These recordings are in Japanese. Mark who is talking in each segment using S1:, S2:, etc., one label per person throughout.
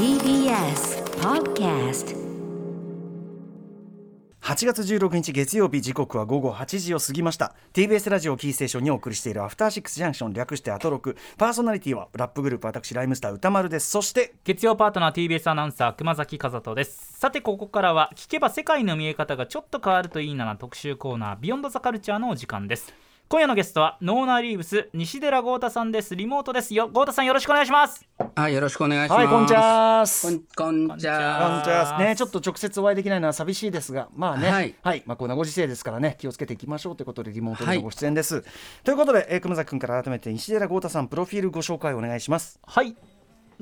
S1: TBS Podcast.
S2: 8月16日月曜日時刻は午後8時を過ぎました。TBS ラジオキーステーションにお送りしているアフターシックスジャンクション略してアトロク。パーソナリティはラップグループ私ライムスター歌丸です。そして
S3: 月曜パートナー TBS アナウンサー熊崎和人です。さてここからは聞けば世界の見え方がちょっと変わるといいなな特集コーナービヨンドザカルチャーのお時間です。今夜のゲストはノーナーリーブス西寺豪太さんです。リモートです。よ豪太さんよろしくお願いします。
S4: はい、よろしくお願いします。
S2: はいこんにちは
S4: こんこんにち
S3: こんにち
S2: こん
S4: は。
S2: にちはねちょっと直接お会いできないのは寂しいですがまあねは
S4: はい。い、
S2: まあこんなご時世ですからね気をつけていきましょうということでリモートでのご出演です、ということで、えー熊崎君から改めて西寺豪太さんプロフィールご紹介お願いします。
S3: はい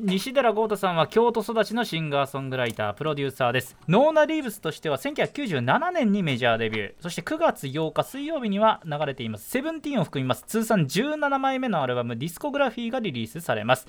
S3: 西寺豪太さんは京都育ちのシンガーソングライタープロデューサーです。ノーナ・リーブスとしては1997年にメジャーデビュー。そして9月8日水曜日には流れています「セブンティーンを含みます。通算17枚目のアルバム「ディスコグラフィー」がリリースされます。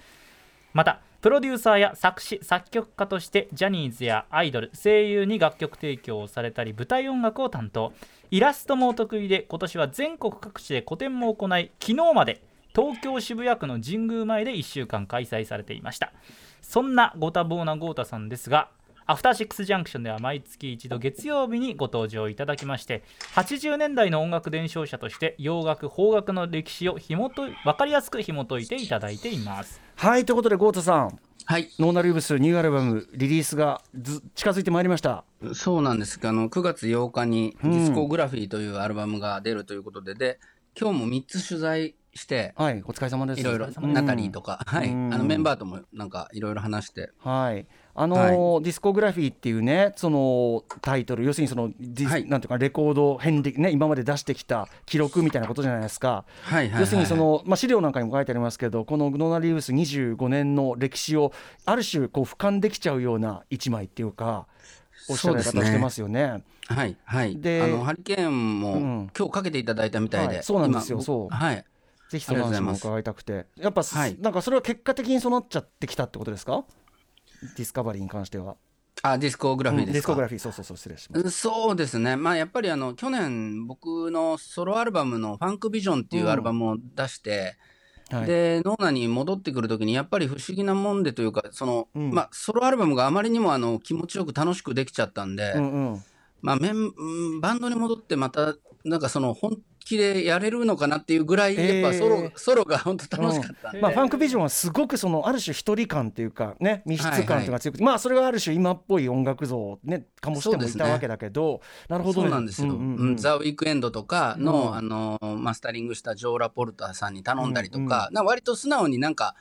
S3: またプロデューサーや作詞作曲家としてジャニーズやアイドル声優に楽曲提供をされたり舞台音楽を担当。イラストもお得意で今年は全国各地で個展も行い昨日まで東京渋谷区の神宮前で1週間開催されていました。そんなご多忙な豪太さんですがアフターシックスジャンクションでは毎月一度月曜日にご登場いただきまして80年代の音楽伝承者として洋楽邦楽の歴史を紐と分かりやすく紐解いていただいています。
S2: はいということで豪太さん。
S4: はい、
S2: ノーナリーブスニューアルバムリリースが近づいてまいりました。
S4: そうなんです。あの9月8日にディスコグラフィーというアルバムが出るということで、で今日も3つ取材して、
S2: はいお疲れ様です。
S4: いろいろ
S2: うん
S4: ナタリーとか、はい、あ
S2: うん。
S4: のメンバーともなんかいろいろ話して、
S2: はい。あのーディスコグラフィーっていうねそのタイトル要するにそのディス、
S4: はい。
S2: なんていうかレコード遍歴ね今まで出してきた記録みたいなことじゃないですか、
S4: はいはいはい、
S2: 要するにその、まあ、資料なんかにも書いてありますけどこのノーナリーブス25年の歴史をある種こう俯瞰できちゃうような一枚っていうかおっしゃられ方してますよね。
S4: はい。はい、
S2: で
S4: あのハリケーンも、
S2: うん。
S4: 今日かけていただいたみたいで、
S2: はい。そうなんですよ。
S4: 今
S2: そう。
S4: はい、
S2: ぜひその話も伺いたくて。やっぱ、
S4: はい。
S2: なんかそれは結果的にそうなっちゃってきたってことですか？ディスカバリーに関しては。
S4: あディスコグラフィー
S2: うんディ
S4: ですか、
S2: スコグラフィー。そうそうそう失礼します。
S4: そうですね、まあ、やっぱりあの去年、僕のソロアルバムの「ファンクビジョン」っていうアルバムを出して、
S2: はい。
S4: でノーナに戻ってくるときに、やっぱり不思議なもんでというか、その
S2: うん。
S4: まあ、ソロアルバムがあまりにもあの気持ちよく楽しくできちゃったんで、
S2: うんうん。
S4: まあ、メンうんバンドに戻って、またなんかその本気でやれるのかなっていうぐらい、やっぱソロ,、
S2: えー
S4: ソロが本当楽しかったん、
S2: まあ、ファンクビジョンはすごくそのある種一人感っていうかね密室感っていうのが強くて、まあそれがある種今っぽい音楽像をね醸してもいたわけだけど、なるほどね
S4: そうなんですよ、
S2: うんうんうん
S4: ザ・ウィークエンドとかの,、
S2: うん
S4: あのマスタリングしたジョー・ラポルターさんに頼んだりとか,、なんか割と素直になんか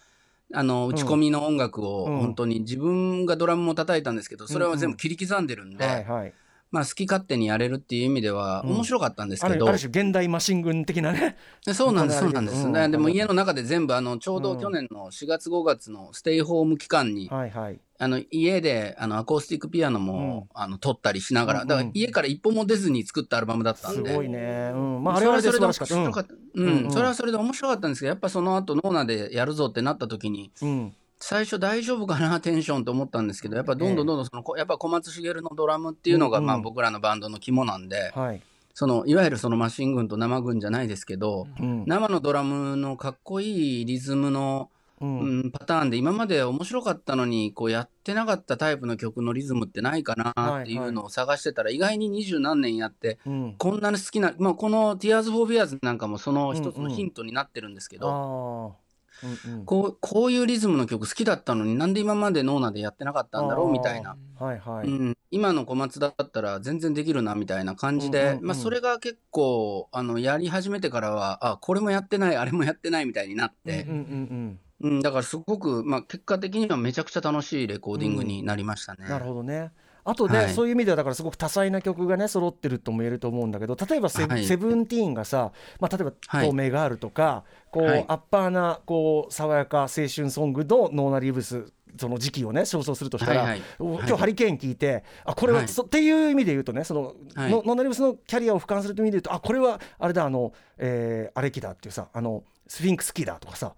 S4: あの打ち込みの音楽を本当に自分がドラムも叩いたんですけどそれは全部切り刻んでるんで、
S2: はいはい
S4: まあ、好き勝手にやれるっていう意味では
S2: うん。
S4: 面白かったんですけど、
S2: あるある種現代マシン軍的なね。
S4: でそうなんですそうなんです、
S2: うん。
S4: ねでも家の中で全部あのちょうど去年の4月5月のステイホーム期間に、
S2: はいはい。
S4: あの家であのアコースティックピアノも、あの撮ったりしながら、
S2: うん
S4: だから家から一歩も出ずに作ったアルバムだったんで。
S2: すごいね、うん、まああれは
S4: それはそれで面白かった。うん。
S2: うんうん
S4: それはそれで面白かったんですけどやっぱその後ノーナでやるぞってなった時に
S2: うんうん
S4: 最初大丈夫かな テンションと思ったんですけどやっぱどんどんどんどんそのこやっぱ小松茂のドラムっていうのが
S2: うんうん
S4: まあ僕らのバンドの肝なんで
S2: はい、
S4: そのいわゆるそのマシン軍と生軍じゃないですけど
S2: うん。
S4: 生のドラムのかっこいいリズムの
S2: うん。
S4: うんパターンで今まで面白かったのにこうやってなかったタイプの曲のリズムってないかなっていうのを探してたら意外に二十何年やって
S2: うん。
S4: こんなに好きな、まあ、この Tears for Fears なんかもその一つのヒントになってるんですけど、
S2: あー。うんうん
S4: こうこういうリズムの曲好きだったのになんで今までノーナでやってなかったんだろうみたいな、
S2: はいはい、
S4: うん、今の小松だったら全然できるなみたいな感じで、
S2: うんうんうん。
S4: まあ、それが結構あのやり始めてからはあこれもやってないあれもやってないみたいになって。
S2: うん、うん
S4: うんだからすごく、まあ、結果的にはめちゃくちゃ楽しいレコーディングになりましたね。
S2: うん、なるほどねあとね、
S4: はい。
S2: そういう意味ではだからすごく多彩な曲がね揃ってるとも言えると思うんだけど例えばセ,、
S4: はい。
S2: セブンティーンがさ、まあ、例えば「
S4: はい。
S2: 透明がある」とか、こう、
S4: はい。
S2: アッパーなこう爽やか青春ソングのノーナリーブスその時期をね焦燥するとしたら、
S4: はいはい。
S2: 今日ハリケーン聞いてあこれは、
S4: はい。
S2: そっていう意味で言うとねその、
S4: はい。
S2: ノノーナリーブスのキャリアを俯瞰するという意味で言うとあこれはあれだあの、えー、アレキだっていうさあのスフィンクスキーだとかさ、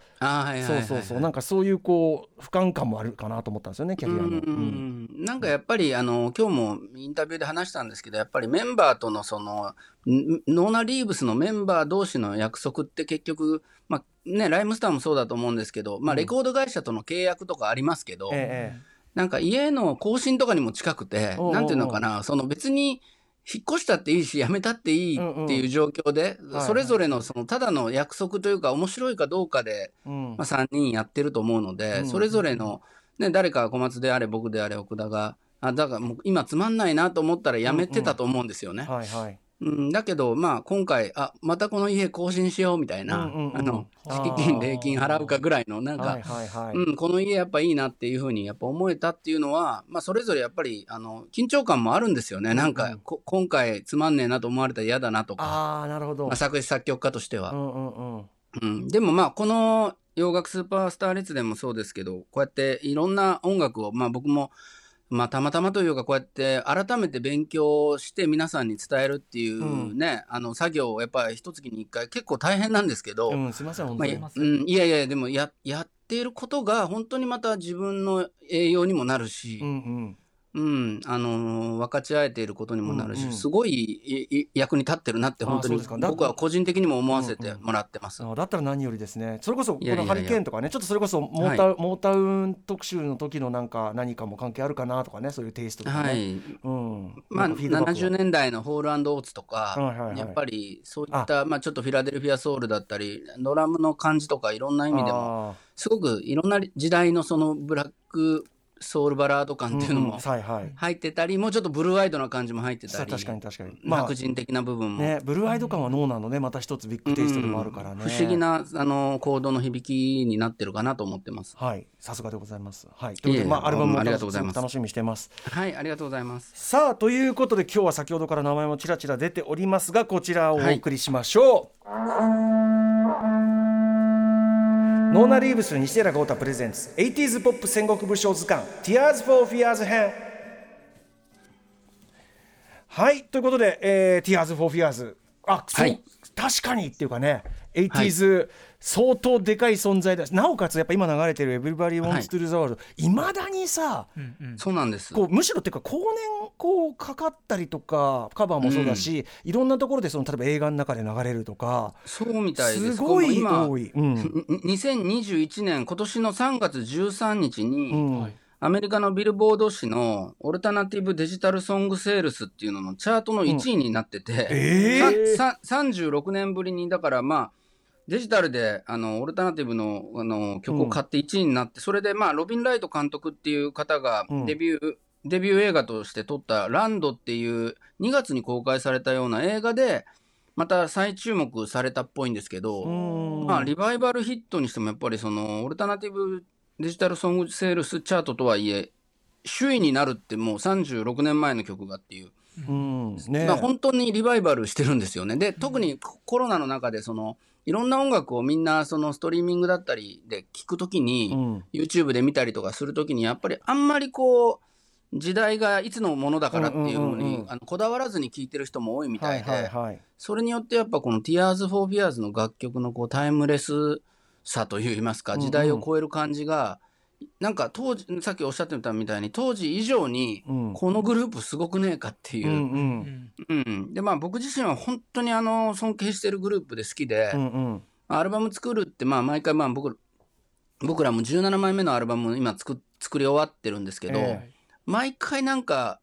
S2: そうそうそう。なんかそういうこう俯瞰感もあるかなと思ったんですよねキャリアの。
S4: うん。うんうん。なんかやっぱりあの今日もインタビューで話したんですけどやっぱりメンバーとのそのんノーナ・リーブスのメンバー同士の約束って結局、まあね、ライムスターもそうだと思うんですけど、まあ、レコード会社との契約とかありますけど、
S2: ええ
S4: なんか家の更新とかにも近くて、
S2: おうおうおう
S4: なん。ていうのかな、その別に引っ越したっていいし、辞めたっていいっていう状況で、
S2: うんうん
S4: それぞれのそのただの約束というか、面白いかどうかで、
S2: うん。
S4: まあ、3人やってると思うので、
S2: うん
S4: それぞれの、ね、誰か小松であれ、僕であれ、奥田が、あだからもう今つまんないなと思ったらやめてたと思うんですよね。
S2: はいはい
S4: うん、だけど、まあ、今回、あ、またこの家更新しようみたいな、
S2: うんうんうん。
S4: あの、敷金、礼金払うかぐらいの、なんか、
S2: はいはいはい、
S4: うん、この家やっぱいいなっていうふうにやっぱ思えたっていうのは、まあ、それぞれやっぱり、あの、緊張感もあるんですよね。なんか、
S2: うん。うん
S4: こ今回つまんねえなと思われたら嫌だなとか、
S2: ああなるほど、
S4: まあ、作詞作曲家としては。
S2: うんうんうん。
S4: うん、でもまあ、この洋楽スーパースター列伝もそうですけど、こうやっていろんな音楽を、まあ僕も、まあたまたまというか、こうやって改めて勉強して皆さんに伝えるっていうね、あの作業をやっぱり一月に一回結構大変なんですけど、
S2: うん、すみません本当
S4: まあ、うん、いやいや、でもや、やっていることが本当にまた自分の栄養にもなるし
S2: う、ん
S4: うん、あのー分かち合えていることにもなるし、
S2: うんうん。
S4: すごいいい役に立ってるなって
S2: あ
S4: 本当に僕は個人的にも思わせてもらってます。
S2: うん、あだったら何よりですね。それこそこ
S4: いやいやいや。
S2: のハリケーンとかねちょっとそれこそモータ,、モータウン特集の時のなんか何かも関係あるかなとかねそういうテイストとかね、
S4: はい。
S2: うん、
S4: まあ、
S2: なんかフィードバックは
S4: 70年代のホールオーツとか、
S2: はいはいはい
S4: やっぱりそういった、まあ、ちょっとフィラデルフィアソウルだったり、ドラムの感じとかいろんな意味でも、
S2: あ
S4: すごくいろんな時代のそのブラックソウルバラード
S2: ー
S4: 感っていうのも入ってたり、もうちょっとブルーアイドな感じも入ってたり、
S2: さ確かに確かに。まあ
S4: 白人的な部分も。
S2: ねブルーアイド感はノーナのね？また一つビッグテイストでもあるからね、
S4: うん。不思議なあのコードの響きになってるかなと思ってます。
S2: はい。さすがでございます。はい。ということでまあアルバムも
S4: ありがとうございます。
S2: 楽しみにしてます。
S4: はい、ありがとうございます。
S2: さあということで今日は先ほどから名前もちらちら出ておりますがこちらをお送りしましょう、ノーナ・リーブス西寺豪太プレゼンツ。80s ポップ戦国武将図鑑。Tears for Fears 編。はい。ということで、えー、Tears for Fears あそう、
S4: はい。
S2: 確かにっていうかね 80s、相当でかい存在だしなおかつやっぱ今流れてる「Everybody
S4: は
S2: Wants
S4: い
S2: to Do the World」いまだにさ、
S3: うんうん
S4: そうなんです。
S2: こうむしろっていうか後年こうかかったりとかカバーもそうだし、いろんなところでその例えば映画の中で流れるとか
S4: そうみたいです。
S2: すごい
S4: 今
S2: 多い。うん
S4: に2021年、今年の3月13日に、
S2: うん
S3: はい
S4: アメリカのビルボード誌のオルタナティブデジタルソングセールスっていうののチャートの1位になってて、
S2: えー
S4: ささ36年ぶりに、だからまあ、デジタルであのオルタナティブのあの曲を買って1位になって、それでまあロビン・ライト監督っていう方が
S2: うん。
S4: デビュー、デビュー映画として撮ったランドっていう2月に公開されたような映画で、また再注目されたっぽいんですけど、
S2: うん。
S4: まあ、リバイバルヒットにしてもやっぱりそのオルタナティブデジタルソングセールスチャートとはいえ首位になるってもう36年前の曲がっていう、
S2: うん。ね。
S4: まあ、本当にリバイバルしてるんですよね。で特にココロナの中でそのいろんな音楽をみんなそのストリーミングだったりで聞くときに、
S2: うん。
S4: YouTube で見たりとかするときにやっぱりあんまりこう時代がいつのものだからっていうふう
S2: うんうんうん
S4: に
S2: うん。
S4: あのこだわらずに聴いてる人も多いみた
S2: はいい
S4: で、
S2: はいはい
S4: それによってやっぱこの Tears for Fears の楽曲のこうタイムレスさといいますか
S2: うんうん。
S4: 時代を超える感じが、なんか当時さっきおっしゃってたみたいに当時以上に
S2: うん。
S4: このグループすごくねえかっていう。う、
S2: ん
S4: うん。
S2: うん。
S4: でまあ僕自身は本当にあの尊敬してるグループで好きで、
S2: うんうん。
S4: アルバム作るってまあ毎回まあ僕僕らも17枚目のアルバム今作作り終わってるんですけど、
S2: え。
S4: 毎回なんか、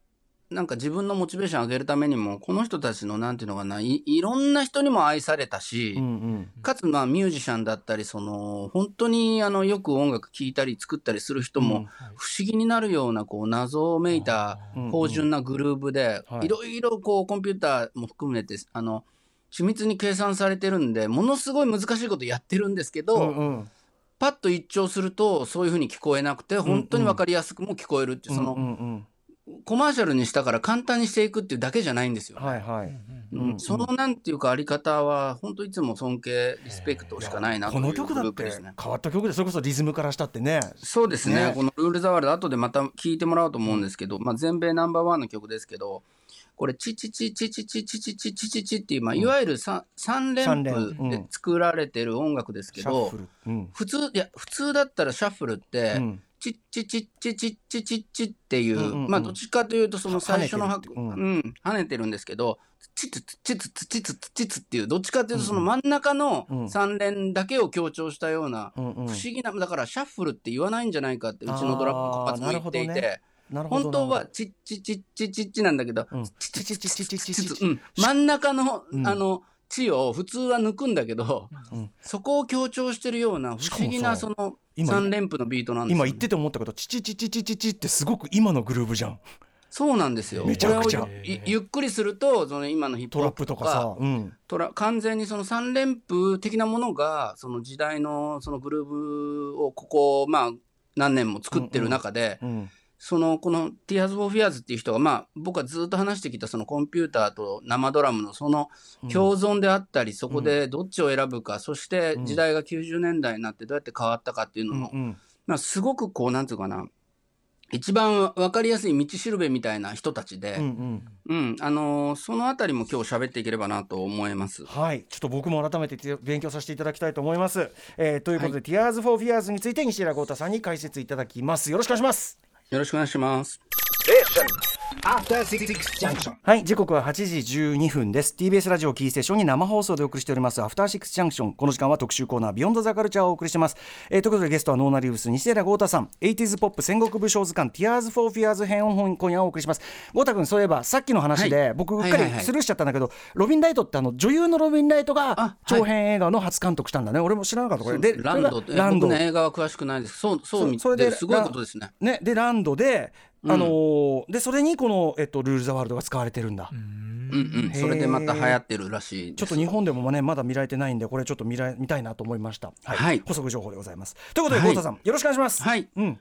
S4: なんか自分のモチベーション上げるためにも、この人たちのなんていうのかな、いいろんな人にも愛されたし、
S2: うんうん。
S4: かつまあミュージシャンだったり、その、本当にあのよく音楽聴いたり作ったりする人も不思議になるようなこう謎めいた
S2: うん
S4: 芳醇なグルーブで
S2: は、い。
S4: いろいろこうコンピューターも含めて、あの、緻密に計算されてるんで、ものすごい難しいことやってるんですけど、
S2: うんうん。
S4: パッと一聴するとそういうふうに聞こえなくて、本当に分かりやすくも聞こえるっていう、その、
S2: うんうん
S4: コマーシャルにしたから簡単にしていくっていうだけじゃないんですよ。
S2: はいはい。
S4: うん。
S2: うん
S4: そのなんていうかあり方は本当いつも尊敬リスペクトしかないなと
S2: こ
S4: いうグ
S2: の曲だって。変わった曲でそれこそリズムからしたってね。
S4: そうですね。
S2: ね。
S4: この「ルール・ザ・ワールド」後でまた聴いてもらおうと思うんですけど、まあ、全米ナンバーワンの曲ですけどこれ「チチチチチチチチチチチチ」っていう、まあ、いわゆる 3, 三連
S2: 三連
S4: 符
S2: うん
S4: で作られてる音楽ですけど、普通いや普通だったらシャッフルって、
S2: うん
S4: チッチチッチチッチッチッチっていう、
S2: うんうんうん
S4: まあどっちかというとその最初の拍うん、跳ねてるんですけど、チツツチツツチツツチツっていう、どっちかというとその真ん中の3連だけを強調したような、不思議な、だからシャッフルって言わないんじゃないかってうちのドラムの
S2: あー
S4: 活も言っていて、本当はチッチッチッチッチッチなんだけど、
S2: うん
S4: チチチ
S2: チチチ
S4: チチ
S2: チチチチ
S4: チツうん真ん中の、
S2: うん
S4: あの、地を普通は抜くんだけど、
S2: うん。
S4: そこを強調してるような不思議なその
S2: 今
S4: 3連符のビートなんですよ
S2: 今言ってて思ったけどチチチチチチチってすごく今のグルーブじゃん。
S4: そうなんですよ。
S2: めちゃくちゃ。
S4: ゆゆっくりすると、その今のヒップ
S2: トラッ
S4: ホッ
S2: プとか、さ、うん、
S4: トラ完全にその3連符的なものが、その時代のそのグルーブをここ、まあ、何年も作ってる中で、
S2: うん、
S4: その、この Tears for Fears っていう人が、まあ、僕はずっと話してきたそのコンピューターと生ドラムのその共存であったり、そこでどっちを選ぶか、そして時代が90年代になってどうやって変わったかっていうのの、
S2: うんうん
S4: まあ、すごくこう、なんつうかな、一番わかりやすい道しるべみたいな人たちで、
S2: うんうん
S4: うん、あのーそのあたりも今日喋っていければなと思います。
S2: はい、ちょっと僕も改めて勉強させていただきたいと思います。えーということで、Tears for Fears について西浦豪太さんに解説いただきます。よろしくお願いします。
S4: よろしくお願いします。
S1: After Six Junction.
S2: はい、時刻は8時12分です。TBS ラジオキーステーションに生放送でお送りしております、アフターシックスジャンクション。この時間は特集コーナー、ビヨンドザカルチャーをお送りしています。えーということで、ゲストはノーナリウス、西寺豪太さん、80s ポップ戦国武将図鑑、Tears for Fears 編を今夜お送りします。豪太君、そういえば、さっきの話で、
S4: はい
S2: 僕、うっか
S4: はいはいはい
S2: りスルーしちゃったんだけど、ロビン・ライトってあの女優のロビン・ライトが
S4: あ
S2: 長編映画の初監督したんだね。俺も知らなかった、これ。で、
S4: ランド
S2: ランド
S4: 僕ね、映画は詳しくないです。そう、そうみ
S2: そそれで
S4: ですごいことですね。
S2: ね、でランドで、あのーでそれにこの、えっと、ルール・ザ・ワールドが使われてるんだ、
S4: うん。うん。それでまた流行ってるらしい。
S2: ちょっと日本でもねまだ見られてないんでこれちょっと見ら見たいなと思いました。はい、
S4: はい。
S2: 補足情報でございます。ということで
S4: はい。
S2: 豪太さんよろしくお願いします。
S4: はい。
S2: うん。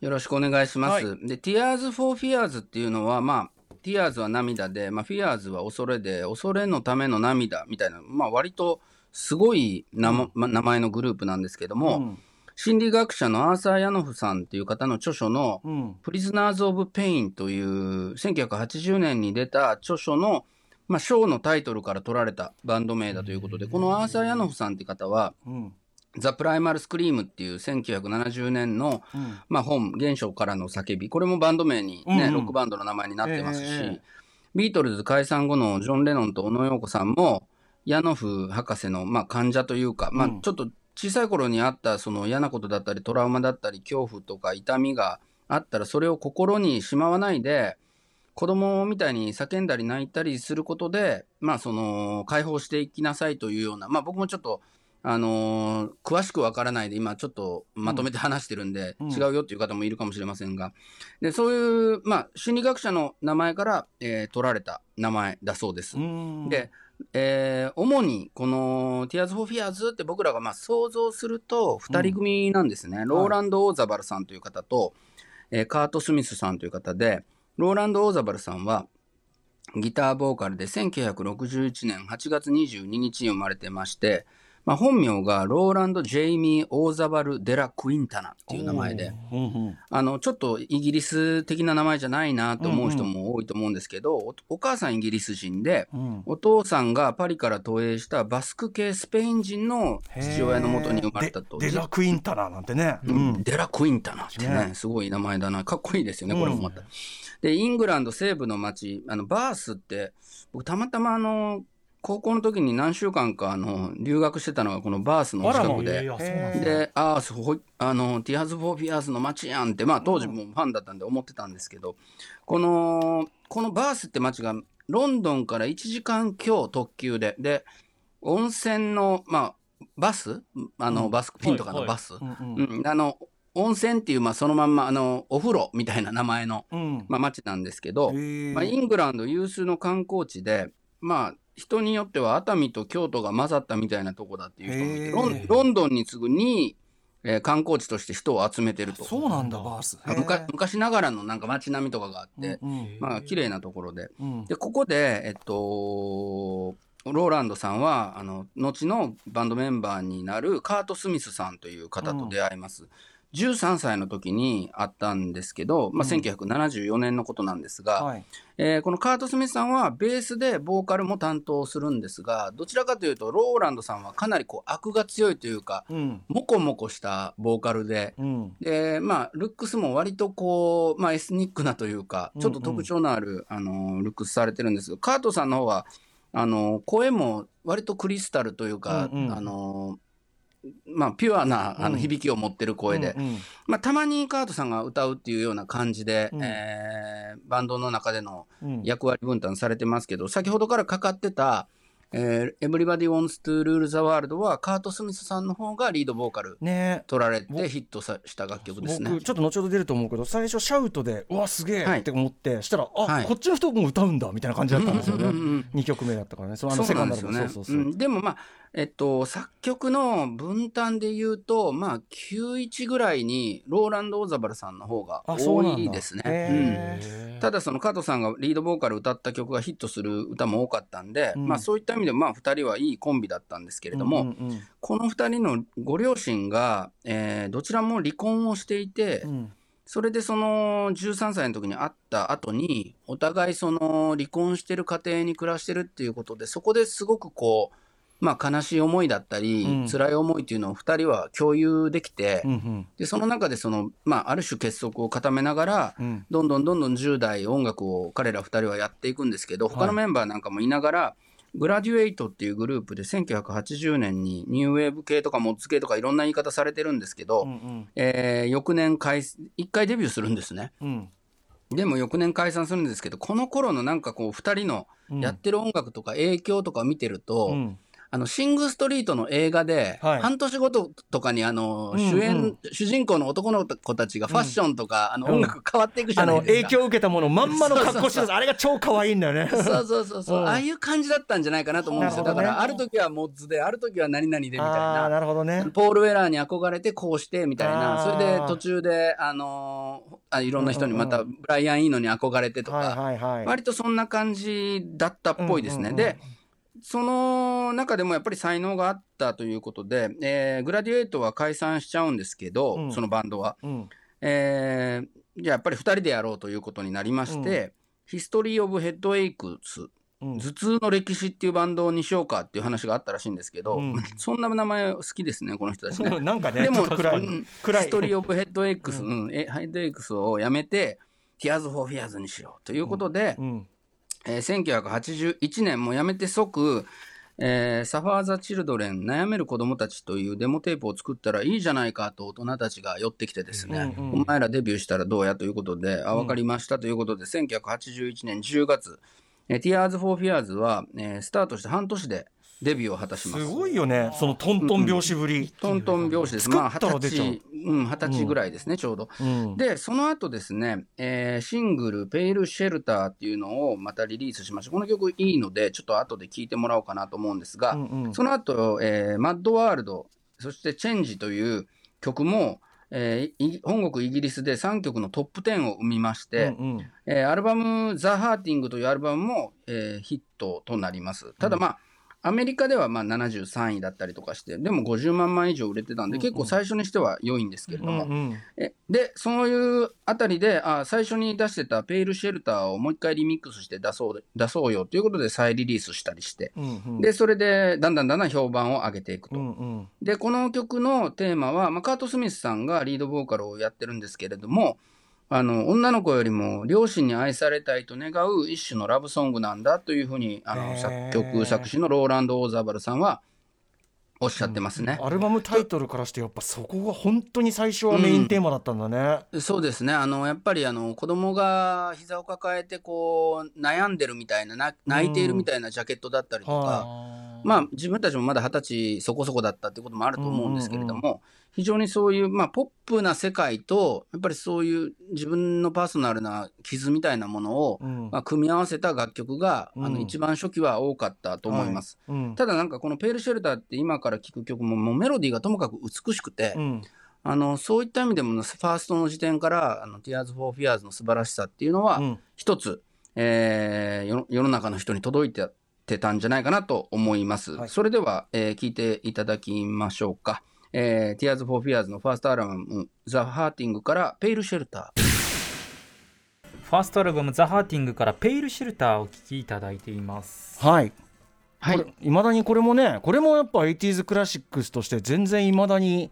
S4: よろしくお願いします。
S2: は
S4: で、Tears for Fears っていうのは、まあ、Tears は涙で、まあ、Fears は恐れで、恐れのための涙みたいな、まあ、割とすごい名,、ま名前のグループなんですけども、
S2: うん
S4: 心理学者のアーサー・ヤノフさんっていう方の著書の、
S2: うん。
S4: Prisoners of Pain という1980年に出た著書の、まあ、章のタイトルから取られたバンド名だということで、このアーサー・ヤノフさんって方は、
S2: うん。
S4: The Primal Scream っていう1970年の、
S2: うん。
S4: まあ、本、原初からの叫び、これもバンド名にね、
S2: うんうん。
S4: ロックバンドの名前になってますし、
S2: ええ。
S4: ビートルズ解散後のジョン・レノンと小野洋子さんも、ヤノフ博士の、まあ、患者というか、まあ
S2: うん、
S4: ちょっと小さい頃にあったその嫌なことだったり、トラウマだったり、恐怖とか痛みがあったら、それを心にしまわないで、子供みたいに叫んだり泣いたりすることで、まあ、その、解放していきなさいというような、まあ、僕もちょっと、あのー詳しくわからないで、今ちょっとまとめて話してるんで、
S2: うん。
S4: 違うよっていう方もいるかもしれませんが、で、そういう、まあ、心理学者の名前から、えー取られた名前だそうです。
S2: うん。
S4: で、えー主にこの Tears for Fears って僕らがまあ想像すると2人組なんですね。ローランド・オーザバルさんという方と、えーカート・スミスさんという方で、ローランド・オーザバルさんはギターボーカルで1961年8月22日に生まれてまして、まあ、本名がローランド・ジェイミー・オーザバル・デラ・クインタナっていう名前で、あの、ちょっとイギリス的な名前じゃないなと思う人も多いと思うんですけど、おお母さんイギリス人で、
S2: うん。
S4: お父さんがパリから投影したバスク系スペイン人の父親のもとに生まれたと。
S2: デデラクインタナなんてね、
S4: デラ・クインタナってね
S2: ね。
S4: すごい名前だな。かっこいいですよね、これもまた。で、イングランド西部の町、あの、バースって、僕たまたまあの、高校の時に何週間かあの留学してたのがこのバースの近くで、
S3: ですね。
S4: で、ああ、の、ティアーズ・フォー・フィアーズの街やんって、まあ当時もうファンだったんで思ってたんですけど、この、このバースって街がロンドンから1時間強特急で、で、温泉の、まあ、バス？あの、
S2: うん。
S4: バスクリンとかのバス、あの、温泉っていう、まあそのまんま、あの、お風呂みたいな名前の、
S2: うん。
S4: まあ街なんですけど、まあ、イングランド有数の観光地で、まあ、人によっては熱海と京都が混ざったみたいなとこだっていう人もいて、ロンドンに次ぐ2位、えー観光地として人を集めてると。
S2: そうなんだバース
S4: あ昔昔ながらのなんか街並みとかがあって、
S2: うんうん
S4: まあ綺麗なところで。
S2: うん
S4: で、ここで、えっと、ローランドさんは、あの、後のバンドメンバーになるカート・スミスさんという方と出会います。13歳の時にあったんですけど、まあ、1974年のことなんですが、
S2: はい。
S4: えーこのカート・スミスさんはベースでボーカルも担当するんですがどちらかというとローランドさんはかなりこう悪が強いというか
S2: うん。
S4: モコモコしたボーカルで。
S2: うん。
S4: でまあ、ルックスも割とこう、まあ、エスニックなというか
S2: うん
S4: ちょっと特徴のある、あのルックスされてるんですけどカートさんの方はあの声も割とクリスタルというか、
S2: うんうん。
S4: あのまあ、ピュアなあ
S2: うん。
S4: の響きを持ってる声で、
S2: うんうん。
S4: まあ、たまにカートさんが歌うっていうような感じで、
S2: うん。
S4: えーバンドの中での
S2: うん。
S4: 役割分担されてますけど先ほどからかかってた「えー Everybody Wants to Rule the World」はカート・スミスさんの方がリードボーカル
S2: ね。
S4: 取られてヒットさした楽曲ですね。
S2: 僕。ちょっと後ほど出ると思うけど最初シャウトでうわすげ
S4: はい。
S2: えって思って、したらあ、
S4: はい。
S2: こっちの人も歌うんだみたいな感じだったんですよね、
S4: うんうんうんうん
S2: 2曲目だったからね。そのあのセカンダル
S4: なんですよね。
S2: もそうそうそう、
S4: うん。でもまあえっと作曲の分担で言うとまあ91ぐらいにローランド・オザバルさんの方が多いですね。
S2: へ
S4: うん。ただその加藤さんがリードボーカル歌った曲がヒットする歌も多かったんで、
S2: うん。
S4: まあそういった意味でまあ2人はいいコンビだったんですけれども、
S2: うんうん
S4: この2人のご両親が、えーどちらも離婚をしていて、
S2: うん。
S4: それでその13歳の時に会った後にお互いその離婚してる家庭に暮らしてるっていうことでそこですごくこうまあ悲しい思いだったり、
S2: うん。
S4: 辛い思いっていうのを2人は共有できて、
S2: うんうん。
S4: でその中でその、まあ、ある種結束を固めながら、
S2: うん。
S4: どんどんどんどん10代音楽を彼ら2人はやっていくんですけど他のメンバーなんかもいながら、グラデュエイトっていうグループで1980年にニューウェーブ系とかモッツ系とかいろんな言い方されてるんですけど、
S2: うんうん。
S4: えー翌年解1回デビューするんですね。
S2: うん。
S4: でも翌年解散するんですけどこの頃のなんかこう2人のやってる音楽とか影響とかを見てると、
S2: うん
S4: あのシング・ストリートの映画で、
S2: はい。
S4: 半年ごととかにあの、主演主人公の男の子たちがファッションとか、あの
S2: うん
S4: 音楽変わっていくじ
S2: あ
S4: ゃないですか。
S2: の影響を受けたものをまんまの格好してあれが超可愛いんだよね。
S4: そうそうそうそう、
S2: うん。
S4: ああいう感じだったんじゃないかなと思うんですよ、だからある時はモッズである時は何々でみたいな。
S2: なるほどね。
S4: ポール・ウェラーに憧れてこうしてみたいな。それで途中であのいろんな人にまたブライアン・イーノに憧れてとか、割とそんな感じだったっぽいですね。でその中でもやっぱり才能があったということで、えーグラディエイトは解散しちゃうんですけど、
S2: うん。
S4: そのバンドは。
S2: うん。
S4: えーじゃあやっぱり2人でやろうということになりまして、ヒストリー・オブ・ヘッドエイクス
S2: うん。
S4: 頭痛の歴史っていうバンドにしようかっていう話があったらしいんですけど、
S2: うん。
S4: そんな名前好きですねこの人たちね。
S2: なんかね
S4: でも
S2: 暗い
S4: ストリー・オブ・ヘッドエイクス、うん。えヘッドエイクスをやめて、ティアーズ・フォー・フィアーズにしようということで、
S2: うん
S4: えー1981年もうやめて即、えー Suffer the Children 悩める子供たちというデモテープを作ったらいいじゃないかと大人たちが寄ってきてですね、
S2: うんうん
S4: お前らデビューしたらどうやということで、あ分かりましたということで1981年10月、えー、Tears for Fears は、えースタートして半年でデビューを果たしますす。
S2: ごいよねそのトントン拍子ぶり
S4: トントン拍子です。
S2: 作
S4: まあ、二十歳、うん、二十歳ぐらいですね、ちょうど。
S2: うん
S4: で、その後ですね、えーシングル、 Pale Shelter っていうのをまたリリースしました。この曲いいので、ちょっと後で聴いてもらおうかなと思うんですが、
S2: うんうん
S4: その後、えー Mad World、そしてチェンジという曲も、えーい本国イギリスで3曲のトップ10を生みまして、
S2: うんうん
S4: えーアルバム「ザ・ハーティング」というアルバムも、えーヒットとなります。ただまあ、アメリカではまあ73位だったりとかして、でも50万枚以上売れてたんで、結構最初にしては良いんですけれども、
S2: うんうん。
S4: えで、そういうあたりで、あ最初に出してたペイルシェルターをもう一回リミックスして出そう出そうよということで再リリースしたりして、
S2: うんうん。
S4: で、それでだんだんだんだん評判を上げていくと。
S2: うんうん。
S4: で、この曲のテーマは、まあ、カート・スミスさんがリードボーカルをやってるんですけれども、あの女の子よりも両親に愛されたいと願う一種のラブソングなんだというふうにあ
S2: へ
S4: の
S2: ー。
S4: 作曲作詞のローランド・オーザーバルさんはおっしゃってますね。
S2: アルバムタイトルからしてやっぱそこが本当に最初はメインテーマだったんだね。
S4: そうですね。あのやっぱりあの子供が膝を抱えてこう悩んでるみたいなな泣いているみたいなジャケットだったりとか、
S2: は
S4: まあ自分たちもまだ二十歳そこそこだったっていうこともあると思うんですけれども、
S2: うん
S4: 非常にそういう、まあ、ポップな世界とやっぱりそういう自分のパーソナルな傷みたいなものを、
S2: うん。
S4: まあ、組み合わせた楽曲が、あ
S2: うん。
S4: の一番初期は多かったと思います。
S2: はい。うん。
S4: ただなんかこの「ペールシェルター」って今から聴く曲ももうメロディーがともかく美しくて、
S2: うん。
S4: あのそういった意味でもファーストの時点から「あの Tears for Fears」の素晴らしさっていうのは、
S2: うん。
S4: 一つ、えー世世の中の人に届いててたんじゃないかなと思います。
S2: はい
S4: それでは、えー聞いていただきましょうか。えー、Tears for Fears のファーストアルバム、The Hurting からペイルシェルター。
S3: ファーストアルバム「ザ・ハーティング」から「ペイルシェルター」をお聴きいただいています
S2: はい
S4: はい。
S2: いまだにこれもねこれもやっぱ 80s クラシックスとして全然いまだに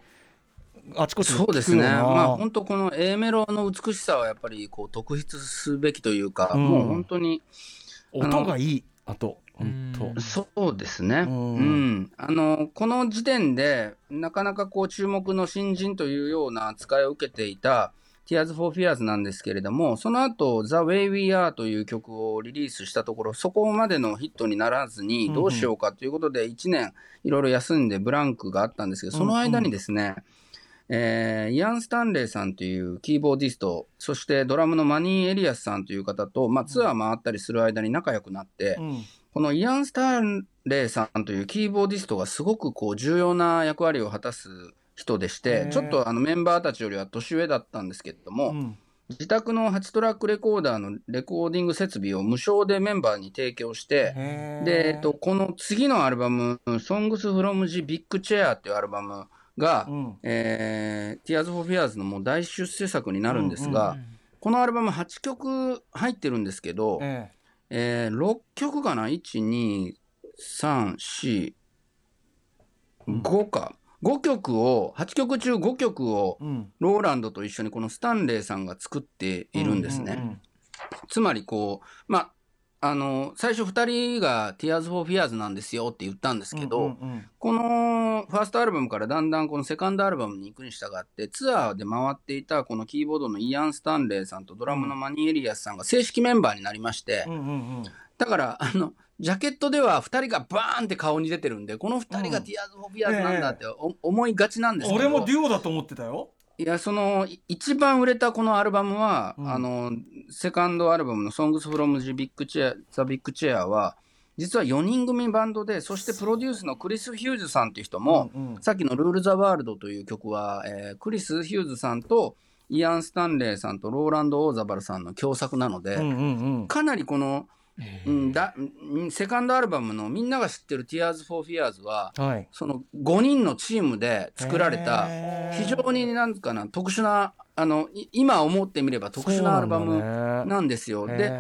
S2: あちこち
S4: そうですね。まあ本当この A メロの美しさはやっぱりこう特筆すべきというか、
S2: うん
S4: もう本当に、
S2: 音がいいあと本当。
S4: そうですね。
S2: う
S4: うん。ん。あの、この時点で、なかなかこう注目の新人というような扱いを受けていた Tears for Fears なんですけれども、その後、The Way You Are という曲をリリースしたところ、そこまでのヒットにならずに、どうしようかということで、1年いろいろ休んでブランクがあったんですけど、その間にですね、えーイアン・スタンレーさんというキーボーディスト、そしてドラムのマニー・エリアスさんという方と、まあ、ツアー回ったりする間に仲良くなって、
S2: うん
S4: このイアン・スタンレーさんというキーボーディストがすごくこう重要な役割を果たす人でし
S2: へ
S4: て
S2: ー、
S4: ちょっとあのメンバーたちよりは年上だったんですけれども、
S2: うん。
S4: 自宅の8トラックレコーダーのレコーディング設備を無償でメンバーに提供して、で、えっと、この次のアルバム、Songs from the Big Chair っていうアルバムが、
S2: うん。
S4: えー、Tears for Fears のもう大出世作になるんですが、このアルバム8曲入ってるんですけど、
S2: え
S4: えー、6曲かな ?1、2、3、4、5か。5曲を、8曲中5曲をローランドと一緒にこのスタンレーさんが作っているんですね。つまりこう、まあ、あの、最初2人が Tears for Fears なんですよって言ったんですけど、
S2: うんうん
S4: このファーストアルバムからだんだんこのセカンドアルバムに行くに従ってツアーで回っていたこのキーボードのイアン・スタンレーさんとドラムのマニー・エリアスさんが正式メンバーになりまして、
S2: うんうんうん。
S4: だからあのジャケットでは2人がバーンって顔に出てるんでこの2人が
S2: うん。
S4: Tears for Fears なんだってお思いがちなんですけど。
S2: 俺もデュオだと思ってたよ
S4: いやそのい一番売れたこのアルバムは、
S2: うん。
S4: あのセカンドアルバムの「Songs from the Big Chair, the Big Chair は実は4人組バンドでそしてプロデュースのクリス・ヒューズさんっていう人も、
S2: うんうん。
S4: さっきの「ルール・ザ・ワールド」という曲は、えークリス・ヒューズさんとイアン・スタンレーさんとローランド・オーザバルさんの共作なので、
S2: うんうんうん。
S4: かなりこの、うんだうんセカンドアルバムのみんなが知ってる「Tears for Fears は」
S2: はい。
S4: その5人のチームで作られた非常になんかな特殊なあのい今思ってみれば特殊なアルバムなんですよ。で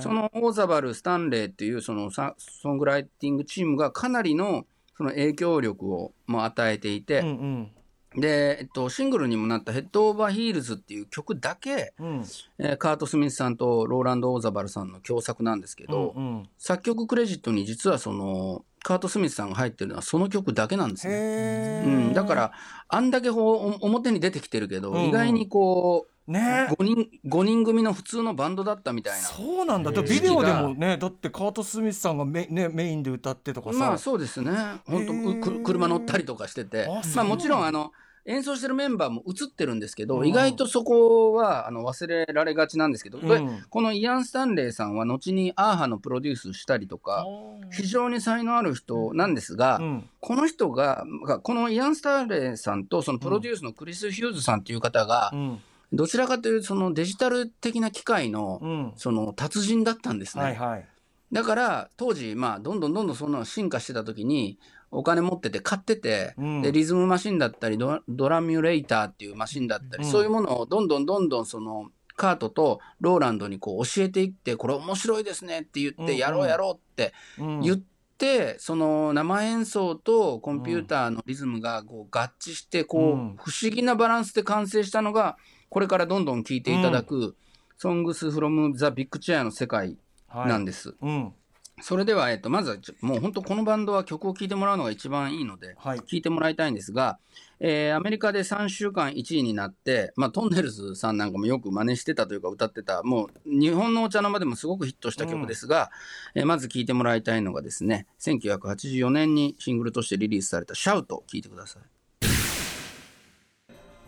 S4: そのオーザバル・スタンレーっていうそのサソングライティングチームがかなりのその影響力をもう与えていて、
S2: うんうん
S4: で、えっと、シングルにもなった「ヘッド・オーバー・ヒールズ」っていう曲だけ、
S2: うん。
S4: えーカート・スミスさんとローランド・オーザバルさんの共作なんですけど、
S2: うんうん。
S4: 作曲クレジットに実はそのカート・スミスさんが入ってるのはその曲だけなんですね。うん、だからあんだけ表に出てきてるけど、
S2: うん。うん
S4: 意外にこう
S2: ね。
S4: 5人5人組の普通のバンドだったみたいな。
S2: そうなんだ。ビデオでもねだってカート・スミスさんがメ,、ね、メインで歌ってとかさ、
S4: まあそうですね。本当車乗ったりとかしてて。まあもちろんあの演奏してるメンバーも映ってるんですけど、
S2: うん。
S4: 意外とそこはあの忘れられがちなんですけど、で
S2: うん。
S4: このイアン・スタンレーさんは後にアーハのプロデュースしたりとか非常に才能ある人なんですが、
S2: うん。
S4: この人ががこのイアン・スタンレーさんとそのプロデュースのクリス・ヒューズさんという方が
S2: う、ん。
S4: どちらかというとそのデジタル的な機械の
S2: うん。
S4: その達人だったんですね。
S2: はいはい。
S4: だから当時まあどんどんどんどんその進化してた時にお金持ってて買ってて、
S2: うん。
S4: でリズムマシンだったりドドラミュレーターっていうマシンだったり、
S2: うん。
S4: そういうものをどんどんどんどんそのカートとローランドにこう教えていってこれ面白いですねって言ってやろうやろうって
S2: うん。
S4: 言って、その生演奏とコンピューターのリズムがこう合致してこう、
S2: うん。
S4: 不思議なバランスで完成したのがこれからどんどん聴いていただく「Songs from the Big Chair」の世界
S2: はい
S4: なんです。
S2: うん
S4: それでは、えっと、まずはもう本当このバンドは曲を聴いてもらうのが一番いいので、
S2: はい
S4: 聴いてもらいたいんですが、えーアメリカで3週間1位になって、まあ、トンネルズさんなんかもよく真似してたというか歌ってた、もう日本のお茶の間でもすごくヒットした曲ですが、えーまず聴いてもらいたいのがですね、1984年にシングルとしてリリースされたシャウト聴いてください。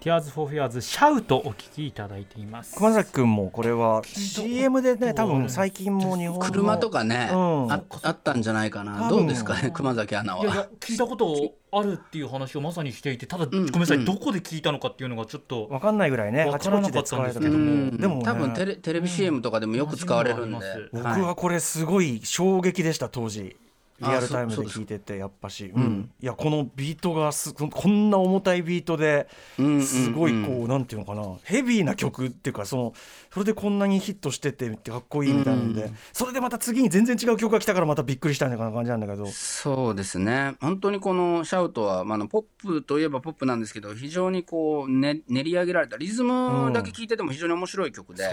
S3: Tears for Fears シャウトお聞きいただいています。
S2: 熊崎君もこれは CM でね多分最近も日本の
S4: 車とかね、
S2: うん。
S4: ああったんじゃないかな。どうですかね、熊崎アナ
S3: いやいや
S4: は。
S3: 聞いたことあるっていう話をまさにしていてただ、
S4: ん
S3: ごめんなさい、
S4: うん。
S3: どこで聞いたのかっていうのがちょっと
S2: わかんないぐらいね。
S3: わからなかったんですけど。も。
S4: うん。
S2: でもね。
S4: 多分テレテレビ CM とかでもよく使われるんで。
S2: 僕はこれすごい衝撃でした当時リアルタイムで聞いててやっぱし、うん、いやこのビートがすこんな重たいビートですごいこうなんていうのかな。ヘビーな曲っていうかそのそれでこんなにヒットしててかっこいいみたいなんで、それでまた次に全然違う曲が来たからまたびっくりしたみたいな感じなんだけど
S4: そうですね。本当にこのシャウトは、まあ、のポップといえばポップなんですけど非常にこう、ね、練り上げられたリズムだけ聴いてても非常に面白い曲で、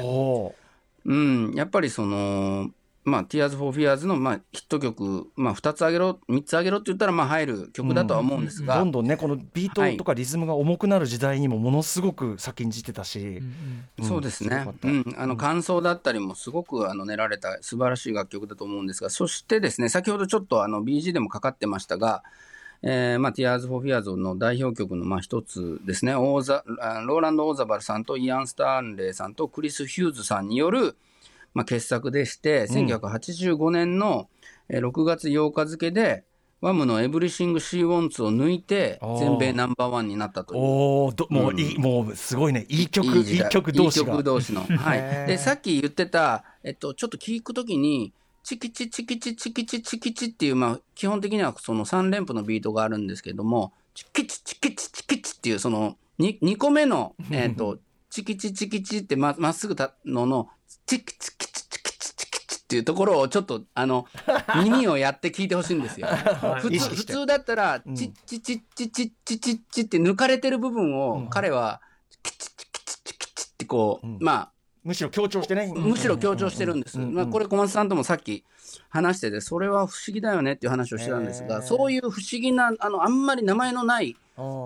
S4: うん、やっぱりそのまあ、Tears for Fears の、まあ、ヒット曲、まあ、2つあげろ、3つあげろって言ったら、まあ、入る曲だとは思うんですが、
S2: うん、どんどんね、このビートとかリズムが重くなる時代にもものすごく先んじてたし、
S4: うん、そうですね、うん、あの感想だったりもすごくあの練られた素晴らしい楽曲だと思うんですが、そしてですね、先ほどちょっとあの BG でもかかってましたが、えーまあ、Tears for Fears の代表曲のまあ一つですね、オーザローランド・オーザバルさんとイアン・スターンレイさんとクリス・ヒューズさんによる、まあ、傑作でして、1985年の6月8日付で、ワムのエブリシング・シー・ウォンツを抜いて、全米ナンバーワンになったという。
S2: おどもういい、うん、もうすごいね、いい曲、いい曲同士
S4: いい曲同士の。はい。で、さっき言ってた、えっと、ちょっと聞くときに、チキチチキチチキチチキチっていう、まあ、基本的にはその3連符のビートがあるんですけれども、チキチチキチチキチっていう、その 2, 2個目の、えっと、チキチチキチってままっすぐたのの、チキチキチチキチチキチっていうところをちょっと、あの、耳をやって聞いてほしいんですよ。普通普通だったら、チッチチッチチッチチッチって抜かれてる部分を、彼は、キチチキチチキチってこう、まあ、
S2: むしろ強調してね。
S4: むしろ強調してるんです。まあ、これ小松さんともさっき話してて、それは不思議だよねっていう話をしてたんですが、そういう不思議な、あの、あんまり名前のない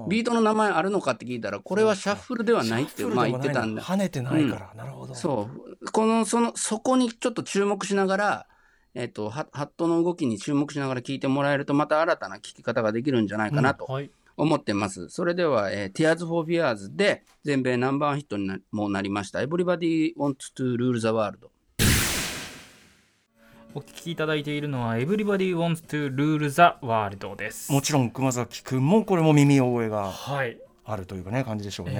S4: ビートの名前あるのかって聞いたら、これはシャッフルではないってまあ言ってたんで。
S2: 跳ねてないから、なるほど。
S4: そう。この、その、そこにちょっと注目しながら、えっ、と、ハットの動きに注目しながら聞いてもらえると、また新たな聞き方ができるんじゃないかなと思ってます。それでは、えー、Tears for Fears で全米ナンバーワンヒットにもなりました Everybody Wants to Rule the World。
S3: お聞きいただいているのは Everybody Wants to Rule the World です。
S2: もちろん熊崎君もこれも耳覚えがあるというかね、感じでしょうね、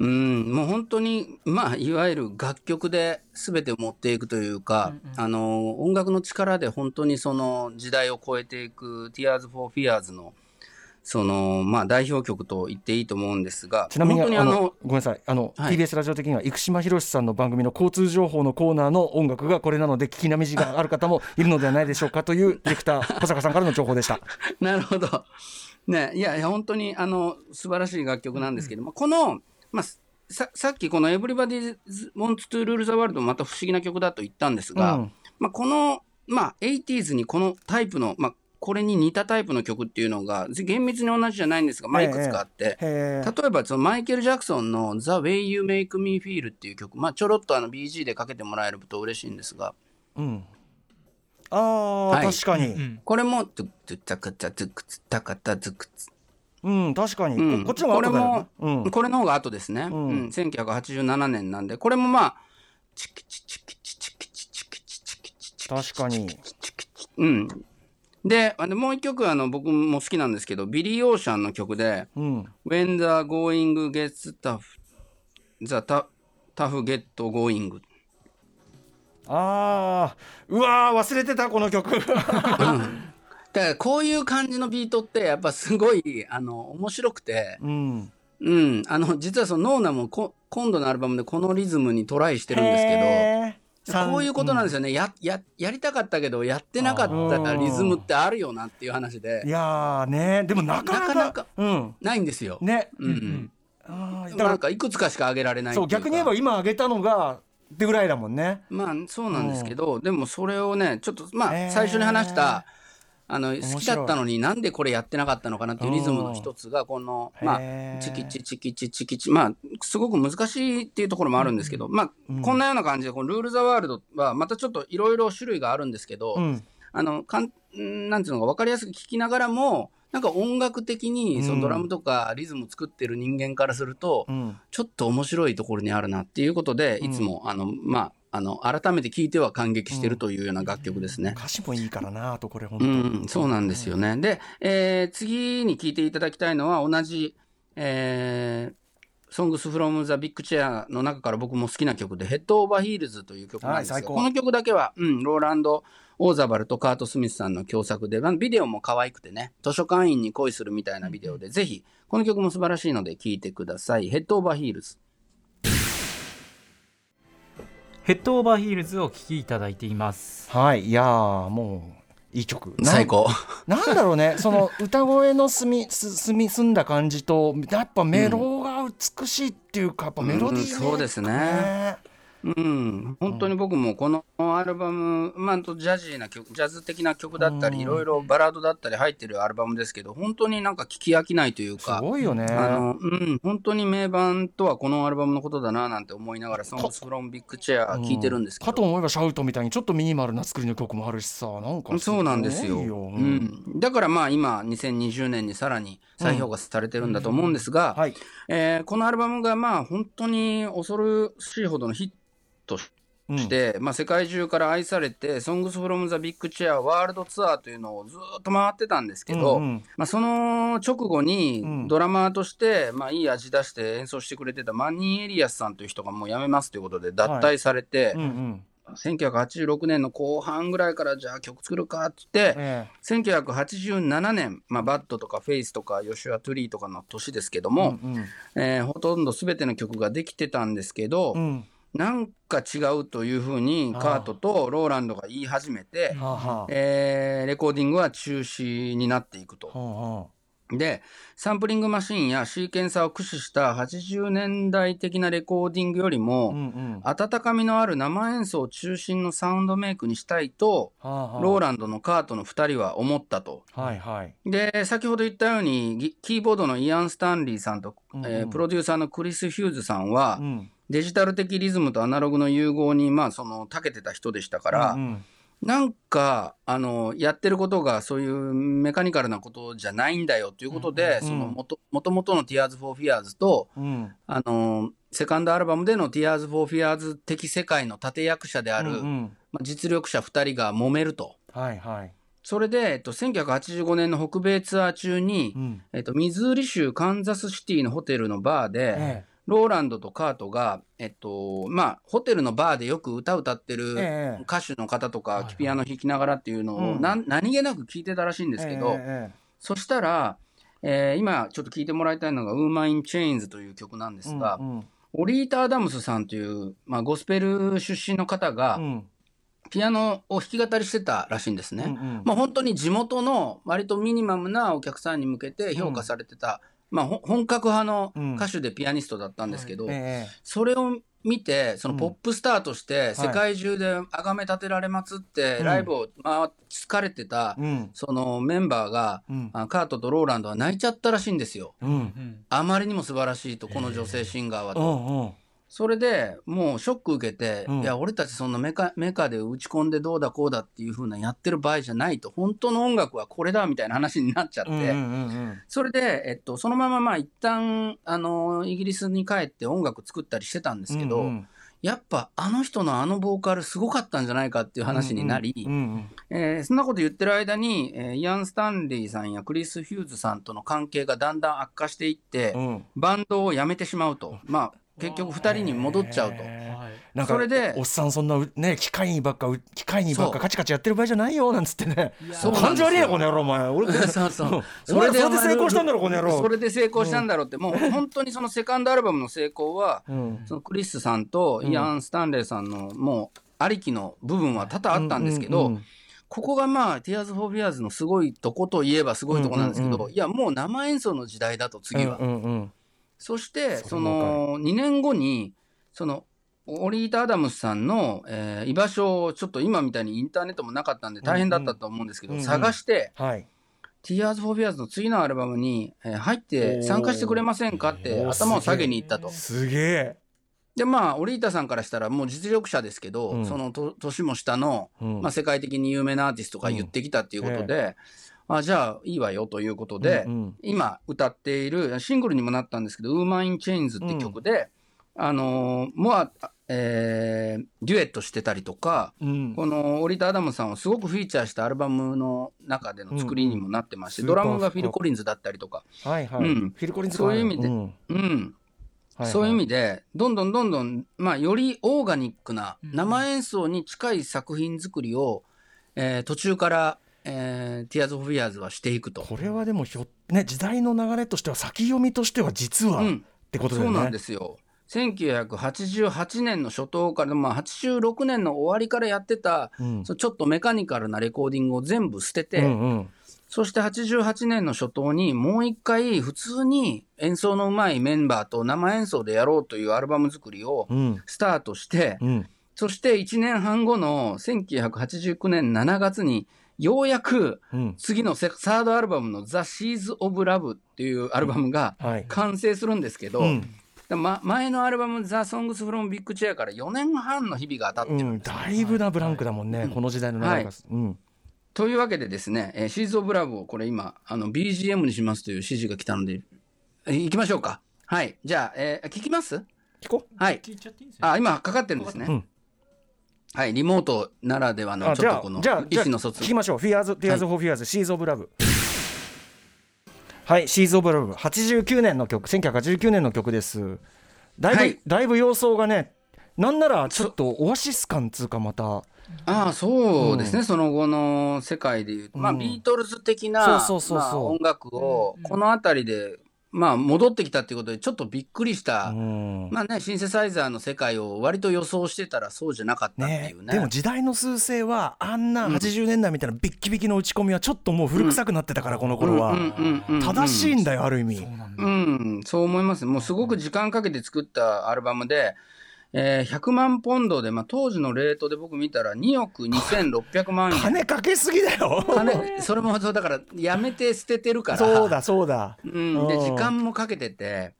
S4: えー、うんもう本当にまあいわゆる楽曲で全てを持っていくというか、うんうん、あの音楽の力で本当にその時代を超えていく Tears for Fears のそのまあ、代表曲と言っていいと思うんですが、
S2: ちなみにあのごめんなさい。あの、はい、TBS ラジオ的には生島博さんの番組の交通情報のコーナーの音楽がこれなので、聞きなみじがある方も いるのではないでしょうかというディレクター、小坂さんからの情報でした。
S4: なるほど、ね、いやいや、本当にあの素晴らしい楽曲なんですけども、うん、この、まあ、ささっきこの Everybody Wants to Rule the World もまた不思議な曲だと言ったんですが、うん、まあ、この、まあ、80s にこのタイプの、まあ、これに似たタイプの曲っていうのが厳密に同じじゃないんですが、まあ、いくつかあって、例えばそのマイケル・ジャクソンの The Way You Make Me Feel っていう曲、まあ、ちょろっとあの BG でかけてもらえると嬉しいんですが。
S2: うん、ああ、はい、確かに。
S4: これも、トゥッタカタズクツタカタズクツ。
S2: うん、確かに。うん、こっちの方
S4: が後だよ、ね、これも、うん、これの方が後ですね。うん、うん、1987年なんで、これもまあ、チキチチキチチキチチキチチキチチ
S2: 確かに。
S4: うん。で、もう一曲あの僕も好きなんですけど、ビリー・オーシャンの曲で、うん、When the going gets tough, the tough get going.
S2: ああ、うわ忘れてた、この曲。うん、だ
S4: からこういう感じのビートってやっぱすごいあの面白くて、うん、うん、あの実はそのノーナもこ今度のアルバムでこのリズムにトライしてるんですけど、こういうことなんですよね、うん、やややりたかったけどやってなかったリズムってあるよなっていう話で。
S2: いやね。でもなかなか
S4: うん、ないんですよ。ね、うん、うん、なんかいくつかしか挙げられない
S2: そう逆に言えば今挙げたのがってぐらいだもんね。
S4: まあそうなんですけど、でもそれをねちょっとまあ最初に話した、あの好きだったのになんでこれやってなかったのかなっていうリズムの一つがこの、まあ、チキチチキチチキチまあすごく難しいっていうところもあるんですけど、まあこんなような感じでこのルール・ザ・ワールドはまたちょっといろいろ種類があるんですけど、あのかんなんていうのか分かりやすく聞きながらもなんか音楽的にそのドラムとかリズム作ってる人間からすると、ちょっと面白いところにあるなっていうことでいつもあのまああの改めて聞いては感激してるというような楽曲ですね。
S2: うん、歌詞もいいからなとこれ本
S4: 当、うん、そうなんですよね。で、えー、次に聞いていただきたいのは同じ、えー、Songs from the Big Chair の中から僕も好きな曲で、ヘッドオーバーヒールズという曲なんですが、この曲だけは、うん、ローランド・オーザバルとカート・スミスさんの共作で、まあビデオも可愛くてね、図書館員に恋するみたいなビデオで、ぜひ、この曲も素晴らしいので聴いてください。ヘッドオーバーヒールズ。
S3: ヘッドオーバーヒールズをお聴きいただいています。
S2: はい。いやーもういい曲。な
S4: 最高。
S2: なんだろうね。その歌声の澄みす澄み澄んだ感じとやっぱメロが美しいっていうか、やっぱメロディー、
S4: うんそうですねうん、本当に僕もこのアルバム、まあ、とジャジーな曲、ジャズ的な曲だったり、いろいろバラードだったり入ってるアルバムですけど、本当になんか聞き飽きないという
S2: す
S4: か、
S2: ごいよね。
S4: あの、うん、本当に名盤とはこのアルバムのことだななんて思いながら、Songs from Big Chair 聞いてるんですけど。
S2: かと思えばシャウトみたいにちょっとミニマルな作りの曲もあるしさなんか
S4: そうなんですよ。う
S2: うん。
S4: ん、だからまあ今、2020年にさらに再評価されてるんだと思うんですが、
S2: はい。
S4: えーこのアルバムがまあ本当に恐ろしいほどのヒットし
S2: うん。
S4: して、まあ、世界中から愛されて「Songs from the Big Chair ワールドツアー」というのをずっと回ってたんですけど、
S2: うんうん。
S4: まあ、その直後
S2: うん。
S4: にドラマーとして、まあ、いい味出して演奏してくれてたマニー・エリアスさんという人がもう辞めますということで脱退されて、
S2: うんうん。
S4: 1986年の後半ぐらいからじゃあ曲作るかって言って、
S2: え
S4: 1987年、まあ、 Bad とか Faith とか Joshua Tree とかの年ですけど
S2: え
S4: も、
S2: うんうん。
S4: えーほとんど全ての曲ができてたんですけど、
S2: うん
S4: なんか違うというふうにカートとローランドが言い始めて、えーレコーディングは中止になっていくと。
S2: は
S4: で、サンプリングマシンやシーケンサーを駆使した80年代的なレコーディングよりも、
S2: うんうん。
S4: 温かみのある生演奏中心のサウンドメイクにしたいと、
S2: はあはあ。
S4: ローランドとカートの2人は思ったと。
S2: はいはい。
S4: で、先ほど言ったように、ギキーボードのイアン・スタンリーさんと、
S2: うんうん。
S4: えープロデューサーのクリス・ヒューズさんは、
S2: うん
S4: デジタル的リズムとアナログの融合に、まあ、その、長けてた人でしたから、
S2: うんうん。
S4: なんか、あの、やってることがそういうメカニカルなことじゃないんだよということで、
S2: うん
S4: そのもと、もともとの Tears for Fears と、
S2: うん。
S4: あの、セカンドアルバムでの Tears for Fears 的世界の立役者である、
S2: うんうん。
S4: まあ、実力者2人が揉めると。
S2: はいはい。
S4: それで、えっと、1985年の北米ツアー中に、
S2: うん。
S4: えっと、ミズーリ州カンザスシティのホテルのバーで、
S2: え
S4: ローランドとカートが、えっと、まあ、ホテルのバーでよく歌歌ってる
S2: ええ。
S4: 歌手の方とか、ピアノ弾きながらっていうのを、
S2: うん。
S4: なん何気なく聞いてたらしいんですけど、
S2: ええ
S4: そしたら、えー今ちょっと聞いてもらいたいのが、 Woman in Chains という曲なんですが、
S2: うんうん。
S4: オリータ・アダムスさんという、まあ、ゴスペル出身の方が、
S2: うん。
S4: ピアノを弾き語りしてたらしいんですね。
S2: うんうん。
S4: まあ、本当に地元の割とミニマムなお客さんに向けて評価されてた、まあ、ほ本格派の歌手でピアニストだったんですけど、
S2: ええ
S4: それを見てその
S2: うん。
S4: ポップスターとして世界中で崇め立てられまつって
S2: うん。
S4: ライブを回っ疲れてた
S2: うん。
S4: そのメンバーが、
S2: うん。
S4: あカートとローランドは泣いちゃったらしいんですよ。
S2: うん。
S3: うん
S4: あまりにも素晴らしいとこの女性シンガーは
S2: う
S4: と。
S2: んうん
S4: それでもうショック受けて、
S2: うん。
S4: いや俺たちそんなメカメカで打ち込んでどうだこうだっていう風なやってる場合じゃないと。本当の音楽はこれだみたいな話になっちゃって、
S2: うんうんうん
S4: それで、えっと、そのまままあ一旦あのイギリスに帰って音楽作ったりしてたんですけど、
S2: うんうん。
S4: やっぱあの人のあのボーカルすごかったんじゃないかっていう話になり、そんなこと言ってる間に、えーイアン・スタンリーさんやクリス・ヒューズさんとの関係がだんだん悪化していって、
S2: うん。
S4: バンドを辞めてしまうと、まあ、結局2人に戻っちゃうと。
S2: なんか
S4: それで
S2: おっさんそんなうね機械にばっかう。機械にばっかカチカチやってる場合じゃないよなんつってね。感じ悪いやこの野郎お前。俺
S4: そうそう
S2: それで成功したんだろこの野郎。
S4: それで成功したんだろうって、もう本当にそのセカンドアルバムの成功は、
S2: うん。
S4: そのクリスさんとイアン・スタンレーさんのもうありきの部分は多々あったんですけど、
S2: うんうん
S4: ここがまあ、Tears for Fears のすごいとこといえばすごいとこなんですけど、
S2: うんうん。
S4: いや、もう生演奏の時代だと、次は。
S2: うんうんうん
S4: そして、その2年後に、そのオリータ・アダムスさんの、えー居場所をちょっと今みたいにインターネットもなかったんで大変だったと思うんですけど、
S2: うんうん。
S4: 探して、
S2: はい。
S4: Tears for Fears の次のアルバムに、えー入って参加してくれませんかって頭を下げに行ったと。
S2: すげえ。
S4: で、まあ、オリータさんからしたらもう実力者ですけど、
S2: うん。
S4: そのと年も下の、
S2: うん。
S4: まあ、世界的に有名なアーティストが言ってきたっていうことで、あじゃあいいわよということで、
S2: うんうん。
S4: 今歌っているシングルにもなったんですけど「ウーマイン・チェインズ」って曲で、あのーもう、えーデュエットしてたりとか、
S2: うん。
S4: このオリータ・アダムスさんをすごくフィーチャーしたアルバムの中での作りにもなってまして、
S2: うん。
S4: ドラムがフィル・コリンズだったりとか、
S2: はいはい。
S4: うん。
S2: フィルコリンズ
S4: そういう意味で
S2: ん。
S4: うん。
S2: はい
S4: そういう意味で、どんどんどんどん、まあ、よりオーガニックな
S3: うん
S4: 生演奏に近い作品作りを、えー途中から、えー、Tears for Fears はしていくと。
S2: これはでもひょね時代の流れとしては先読みとしては実は、っ
S4: うん、
S2: てことだよね。
S4: そうなんですよ。1988年の初頭から、まあ、86年の終わりからやってた、
S2: うん
S4: ちょっとメカニカルなレコーディングを全部捨てて、
S2: うんうん
S4: そして88年の初頭にもう一回普通に演奏の上手いメンバーと生演奏でやろうというアルバム作りを
S2: うん
S4: スタートして、
S2: うん
S4: そして1年半後の1989年7月にようやく
S2: うん。
S4: 次のセサードアルバムの The Seas of Love っていうアルバムが
S2: はい。
S4: 完成するんですけど、
S2: うん。
S4: ま、前のアルバム The Songs from Big Chair から4年半の日々が当たって
S2: うん、
S4: るんですよ、
S2: だいぶなブランクだもんね、この時代の流れが、うん、
S4: というわけでですね、えー、シーズ・オブ・ラブをこれ今あの BGM にしますという指示が来たので、えー行きましょうか。はい。じゃあ、えー聞きます？
S2: 聞こう。
S4: はい。
S3: 聞いちゃっていいんですよ。
S4: あ今かかってるんですね、
S2: うん
S4: はいリモートならではのちょっとこの意思の疎通。
S2: 聞きましょう「Fears Tears for Fears、シーズ・オブ・ラブ」はい「シーズ・オブ・ラブ」89年の曲1989年の曲です。だいぶ、
S4: はい。
S2: だいぶ様相がねなんならちょっとオアシス感つうかまた。
S4: ああそうですね、その後の世界でいうと、まあ、
S2: うん。
S4: ビートルズ的な
S2: そうそうそうそう。
S4: まあ音楽を
S3: うん。
S4: この辺りで、まあ、戻ってきたっていうことでちょっとびっくりした、
S2: うん。
S4: まあね、シンセサイザーの世界を割と予想してたらそうじゃなかったって
S2: ね
S4: いうね。
S2: でも時代の趨勢はあんな80年代みたいなビッキビキの打ち込みはちょっともう古臭くなってたから、この頃は、
S4: うんうんうんうん
S2: 正しいんだよある意味、
S4: うん、そう思います。もうすごく時間かけて作ったアルバムで、えー100万ポンドで、まあ、当時のレートで僕見たら2億2600万円。
S2: 金かけすぎだよ。
S4: 金それもそうだから、やめて捨ててるから。
S2: そうだそうだ。
S4: うん、で
S2: うん。
S4: 時間もかけてて、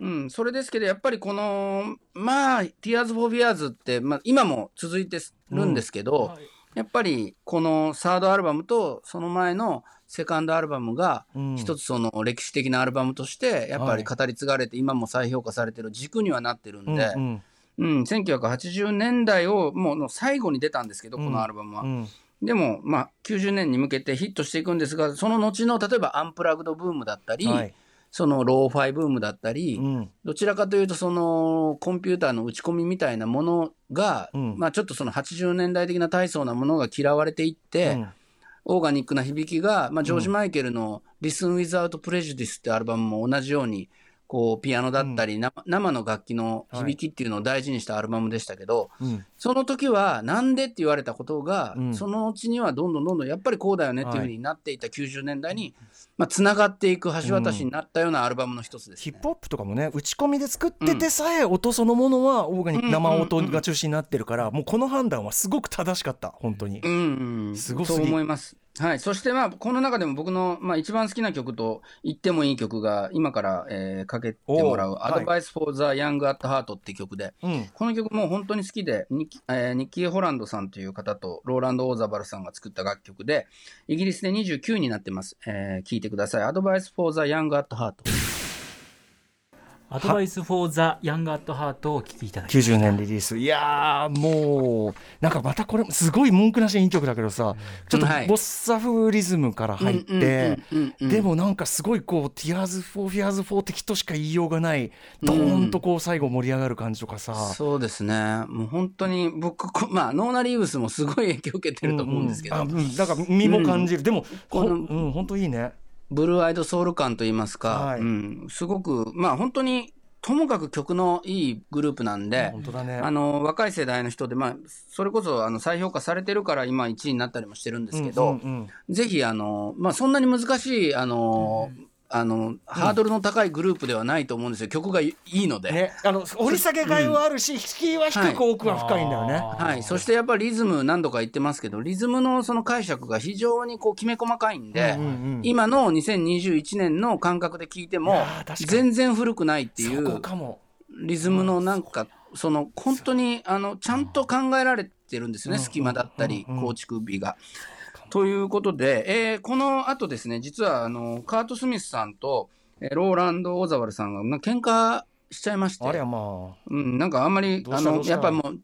S4: うん、それですけど、やっぱりこの、まあ、Tears for Fears って、まあ、今も続いてるんですけど、
S3: はい。
S4: やっぱりこのサードアルバムとその前のセカンドアルバムが
S2: うん。
S4: 一つその歴史的なアルバムとしてやっぱり語り継がれて今も再評価されてる軸にはなってるんで、
S2: うんうん
S4: うん、1980年代をもう最後に出たんですけど、このアルバムは。
S2: うん。
S4: でも、まあ、90年に向けてヒットしていくんですが、その後の例えばアンプラグドブームだったり、
S2: はい。
S4: そのローファイブームだったり、
S2: うん。
S4: どちらかというとそのコンピューターの打ち込みみたいなものが、
S2: うん。
S4: まあ、ちょっとその80年代的な大層なものが嫌われていって、
S2: うん。
S4: オーガニックな響きが、まあ、ジョージ・マイケルの「Listen Without Prejudice」ってアルバムも同じようにこうピアノだったり、な生の楽器の響きっていうのを大事にしたアルバムでしたけど、
S2: うん。
S4: その時はなんでって言われたことが、
S2: うん。
S4: そのうちにはどんどんどんどんやっぱりこうだよねっていうふうになっていた90年代に、まあ、つながっていく橋渡しになったようなアルバムの一つです、ね。
S2: ヒップホップとかもね打ち込みで作っててさえ音そのものはオーガニック
S4: うん
S2: 生音が中心になってるからもうこの判断はすごく正しかった本当に。
S4: うんうん、
S2: すご
S4: そう思います。はい、そしてまあこの中でも僕の、まあ、一番好きな曲と言ってもいい曲が今から、えーかけてもらう「
S2: おー
S4: Advice for the Young at Heart」って曲で、
S2: うん
S4: この曲もう本当に好きでニッキ,、えーニッキー・ホランドさんという方とローランド・オーザバルさんが作った楽曲でイギリスで29位になってます。えー聞いてください。Advice for the Young at Heart。
S3: Advice for the Young at Heart をお聞きいただきました。
S2: 90年リリース。いやーもうなんかまたこれすごい文句なしにいい曲だけどさちょっとボ
S4: はい。
S2: ッサ風リズムから入って
S4: うんうんうんうん。
S2: でもなんかすごいこう「Tears for Fears for」的としか言いようがないドーンとこう最後盛り上がる感じとかさ。
S4: そうですね。もう本当に僕、こ まあ、ノーナ・リーブスもすごい影響を受けてると思うんですけど、
S2: うんうん。あうん。だから身も感じる、でもほ
S4: この
S2: んうん本当いいね
S4: ブルーアイドソウル感といいますか、
S2: はい。
S4: うん、すごく、まあ本当に、ともかく曲のいいグループなんで、
S2: 本当だね。
S4: あの若い世代の人で、まあ、それこそあの再評価されてるから今1位になったりもしてるんですけど、
S2: うんうんうん。
S4: ぜひあの、まあ、そんなに難しいあの、あのハードルの高いグループではないと思うんですよ。曲がいいので。
S2: ね、あの掘り下げがいはあるし、引きは低く奥は深いんだよね。
S4: はい、そしてやっぱりリズム何度か言ってますけどリズムのその解釈が非常にこうきめ細かいんで、
S2: うんうんうん。
S4: 今の2021年の感覚で聞いても全然古くないっていう
S2: かも。
S4: リズムのなんかその本当にあのちゃんと考えられてるんですよね隙間だったり
S2: うんうん。
S4: 構築美が。ということで、えーこの後ですね実はあのカート・スミスさんとえーローランド・オザワルさんがまあ喧嘩しちゃいまして。
S2: あれやま
S4: うん、なんかあんまりあのやっぱりもう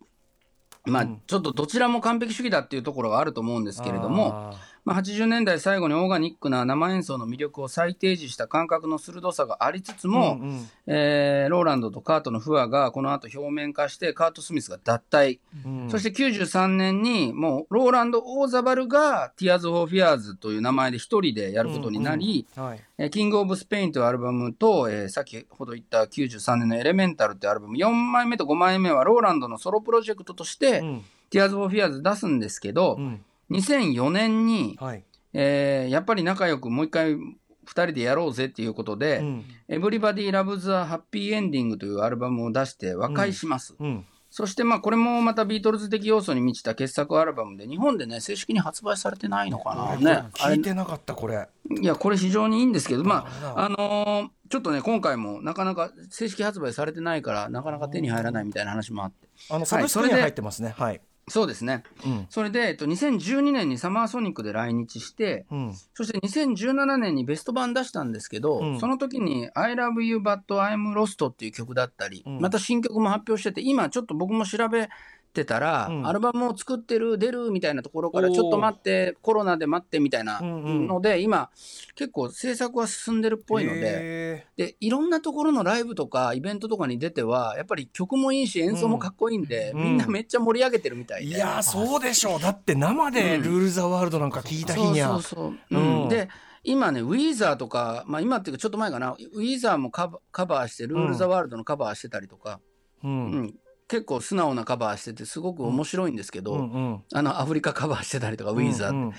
S4: まあ、
S2: うん。
S4: ちょっとどちらも完璧主義だっていうところがあると思うんですけれども、まあ、80年代最後にオーガニックな生演奏の魅力を再提示した感覚の鋭さがありつつも、
S2: うんうん
S4: えーローランドとカートの不和がこの後表面化してカート・スミスが脱退、
S2: うん。
S4: そして93年にもうローランド・オーザバルが Tears for Fears という名前で一人でやることになり、
S2: はい
S4: えーキング・オブ・スペインというアルバムと、えー先ほど言った93年のエレメンタルというアルバム、4枚目と5枚目はローランドのソロプロジェクトとして、
S2: うん。
S4: Tears for Fears 出すんですけど、
S2: うん
S4: 2004年に、
S2: はい。
S4: えーやっぱり仲良くもう一回2人でやろうぜっていうことで、
S2: うん。
S4: エブリバディ・ラブ・ザ・ハッピー・エンディングというアルバムを出して和解します。
S2: うん。
S4: そしてまあこれもまたビートルズ的要素に満ちた傑作アルバムで日本でね正式に発売されてないのかな。ね。
S2: 聞いてなかったこれ。
S4: いやこれ非常にいいんですけどまあ
S2: あ
S4: あのーちょっとね今回もなかなか正式発売されてないからなかなか手に入らないみたいな話もあって。
S2: あのサブスクには入ってますね。はい
S4: そうですね。
S2: うん。
S4: それで、えっと、2012年にサマーソニックで来日して、
S2: うん。
S4: そして2017年にベスト版出したんですけど、
S2: うん。
S4: その時に I love you but I'm lost っていう曲だったり、
S2: うん。
S4: また新曲も発表してて、今ちょっと僕も調べてたら、
S2: うん。
S4: アルバムを作ってる、出るみたいなところからちょっと待って、コロナで待ってみたいな
S2: うんうん。
S4: ので、今結構制作は進んでるっぽいので、
S2: へ
S4: で、いろんなところのライブとかイベントとかに出ては、やっぱり曲もいいし演奏もかっこいいんで、
S2: うん。
S4: みんなめっちゃ盛り上げてるみたいで。
S2: ーいやーそうでしょう。だって生でルール・ザ・ワールドなんか聞いた日には。
S4: そうそうそう、
S2: う
S4: うん。ん、で今ねウィーザーとか、まあ、今っていうかちょっと前かな。ウィーザーもカバカバーしてルール・ザ・ワールドのカバーしてたりとか、
S2: う
S4: うんん結構素直なカバーしててすごく面白いんですけど、
S2: うんうん。
S4: あのアフリカカバーしてたりとかウィーザー。
S2: うんうん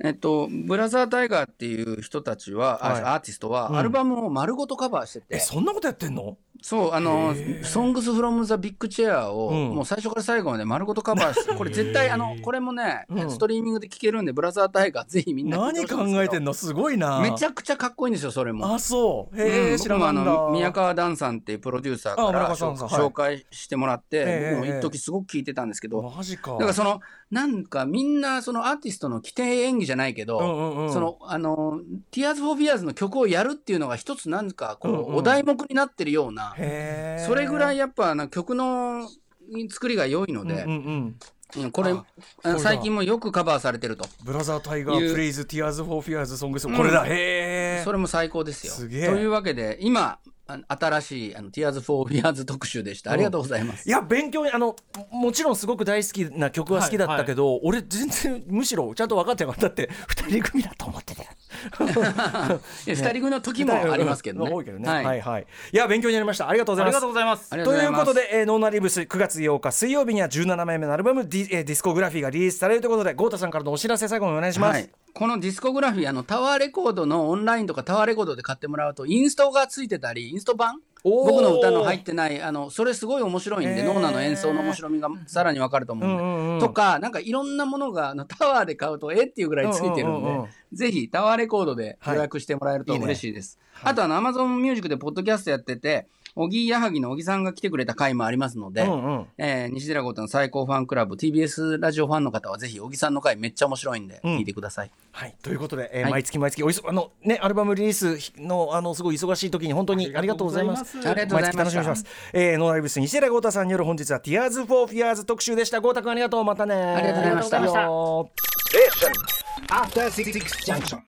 S4: えっと、ブラザー・タイガーっていう人たちは、あ
S2: はい。
S4: アーティストは、
S2: うん。
S4: アルバムを丸ごとカバーしてて、
S2: えそんなことやってんの？
S4: そう、あのソングスフロムザビッグチェアを、
S2: うん。
S4: もう最初から最後まで丸ごとカバーして、これ絶対、あの、これもね、
S2: うん。
S4: ストリーミングで聴けるんで、ブラザータイガー、ぜひみんな
S2: 何考えてん
S4: の？
S2: のすごいな。
S4: めちゃくちゃかっこいいんですよ、それも。
S2: あそう。へえ
S4: うん
S2: 知らなんだ。
S4: 僕もあの宮川ダンさんっていうプロデューサーから紹介してもらって、
S2: ええ
S4: 僕も一時すごく聞いてたんですけど、
S2: マジか。
S4: だからそのなんかみんなそのアーティストの規定演技じゃないけど、
S2: うんうんうん。
S4: そのあの Tears for Fears の曲をやるっていうのが一つなんかこ
S2: うんうん。
S4: うお題目になってるような、それぐらいやっぱな曲の作りが良いので、
S2: うんうんうん。
S4: うんこれ最近もよくカバーされてると、
S2: Brothertiger Plays Tears for Fears Songs これだ。へえ
S4: それも最高ですよ。
S2: すげえ。
S4: というわけで今新しいあの Tears for Fears 特集でした。ありがとうございます。
S2: いや勉強にあのももちろんすごく大好きな曲は好きだったけど、俺全然むしろちゃんと分かってなかった。って二人組だと思ってた
S4: 二人組の時もありますけどね。
S2: 多いけどね、
S4: は
S2: はいい、はい。いや勉強になりました。ありがとうございます。
S3: ありがとうございます。
S4: と
S2: い
S4: う
S2: ことで、えーノーナリブス9月8日水曜日には17枚目のアルバムディ,、えーディスコグラフィーがリリースされるということで豪太さんからのお知らせ最後にお願いします、
S4: はい、このディスコグラフィーあのタワーレコードのオンラインとかタワーレコードで買ってもらうとインストがついてたりインスト版？僕の歌の入ってないあのそれすごい面白いんで、ノーナの演奏の面白みがさらに分かると思うんで、
S2: うんうんうん。
S4: とかなんかいろんなものがあのタワーで買うとえっていうぐらいついてるんで、
S2: うんうんうんうん。
S4: ぜひタワーレコードで予約してもらえると
S2: はい。いいね。
S4: 嬉しいです、あとあの Amazon ミュージックでポッドキャストやってて小木矢作の小木さんが来てくれた回もありますので、
S2: うんうん
S4: えー西寺豪太の最高ファンクラブ TBS ラジオファンの方はぜひ小木さんの回めっちゃ面白いんで
S2: うん
S4: 聞いてください、
S2: はい、ということで、えー
S4: はい
S2: 毎月毎月おいそあのねアルバムリリースのあのすごい忙しい時に本当にありがとうございます。
S4: ありがとうございます
S2: 毎月楽しみにします。えー、ノーライブス西寺豪太さんによる本日は Tears for Fears 特集でした。豪太君ありがとうまたね。
S4: ありがとうございました
S2: ありがとうございました
S1: Station. After Six Junction.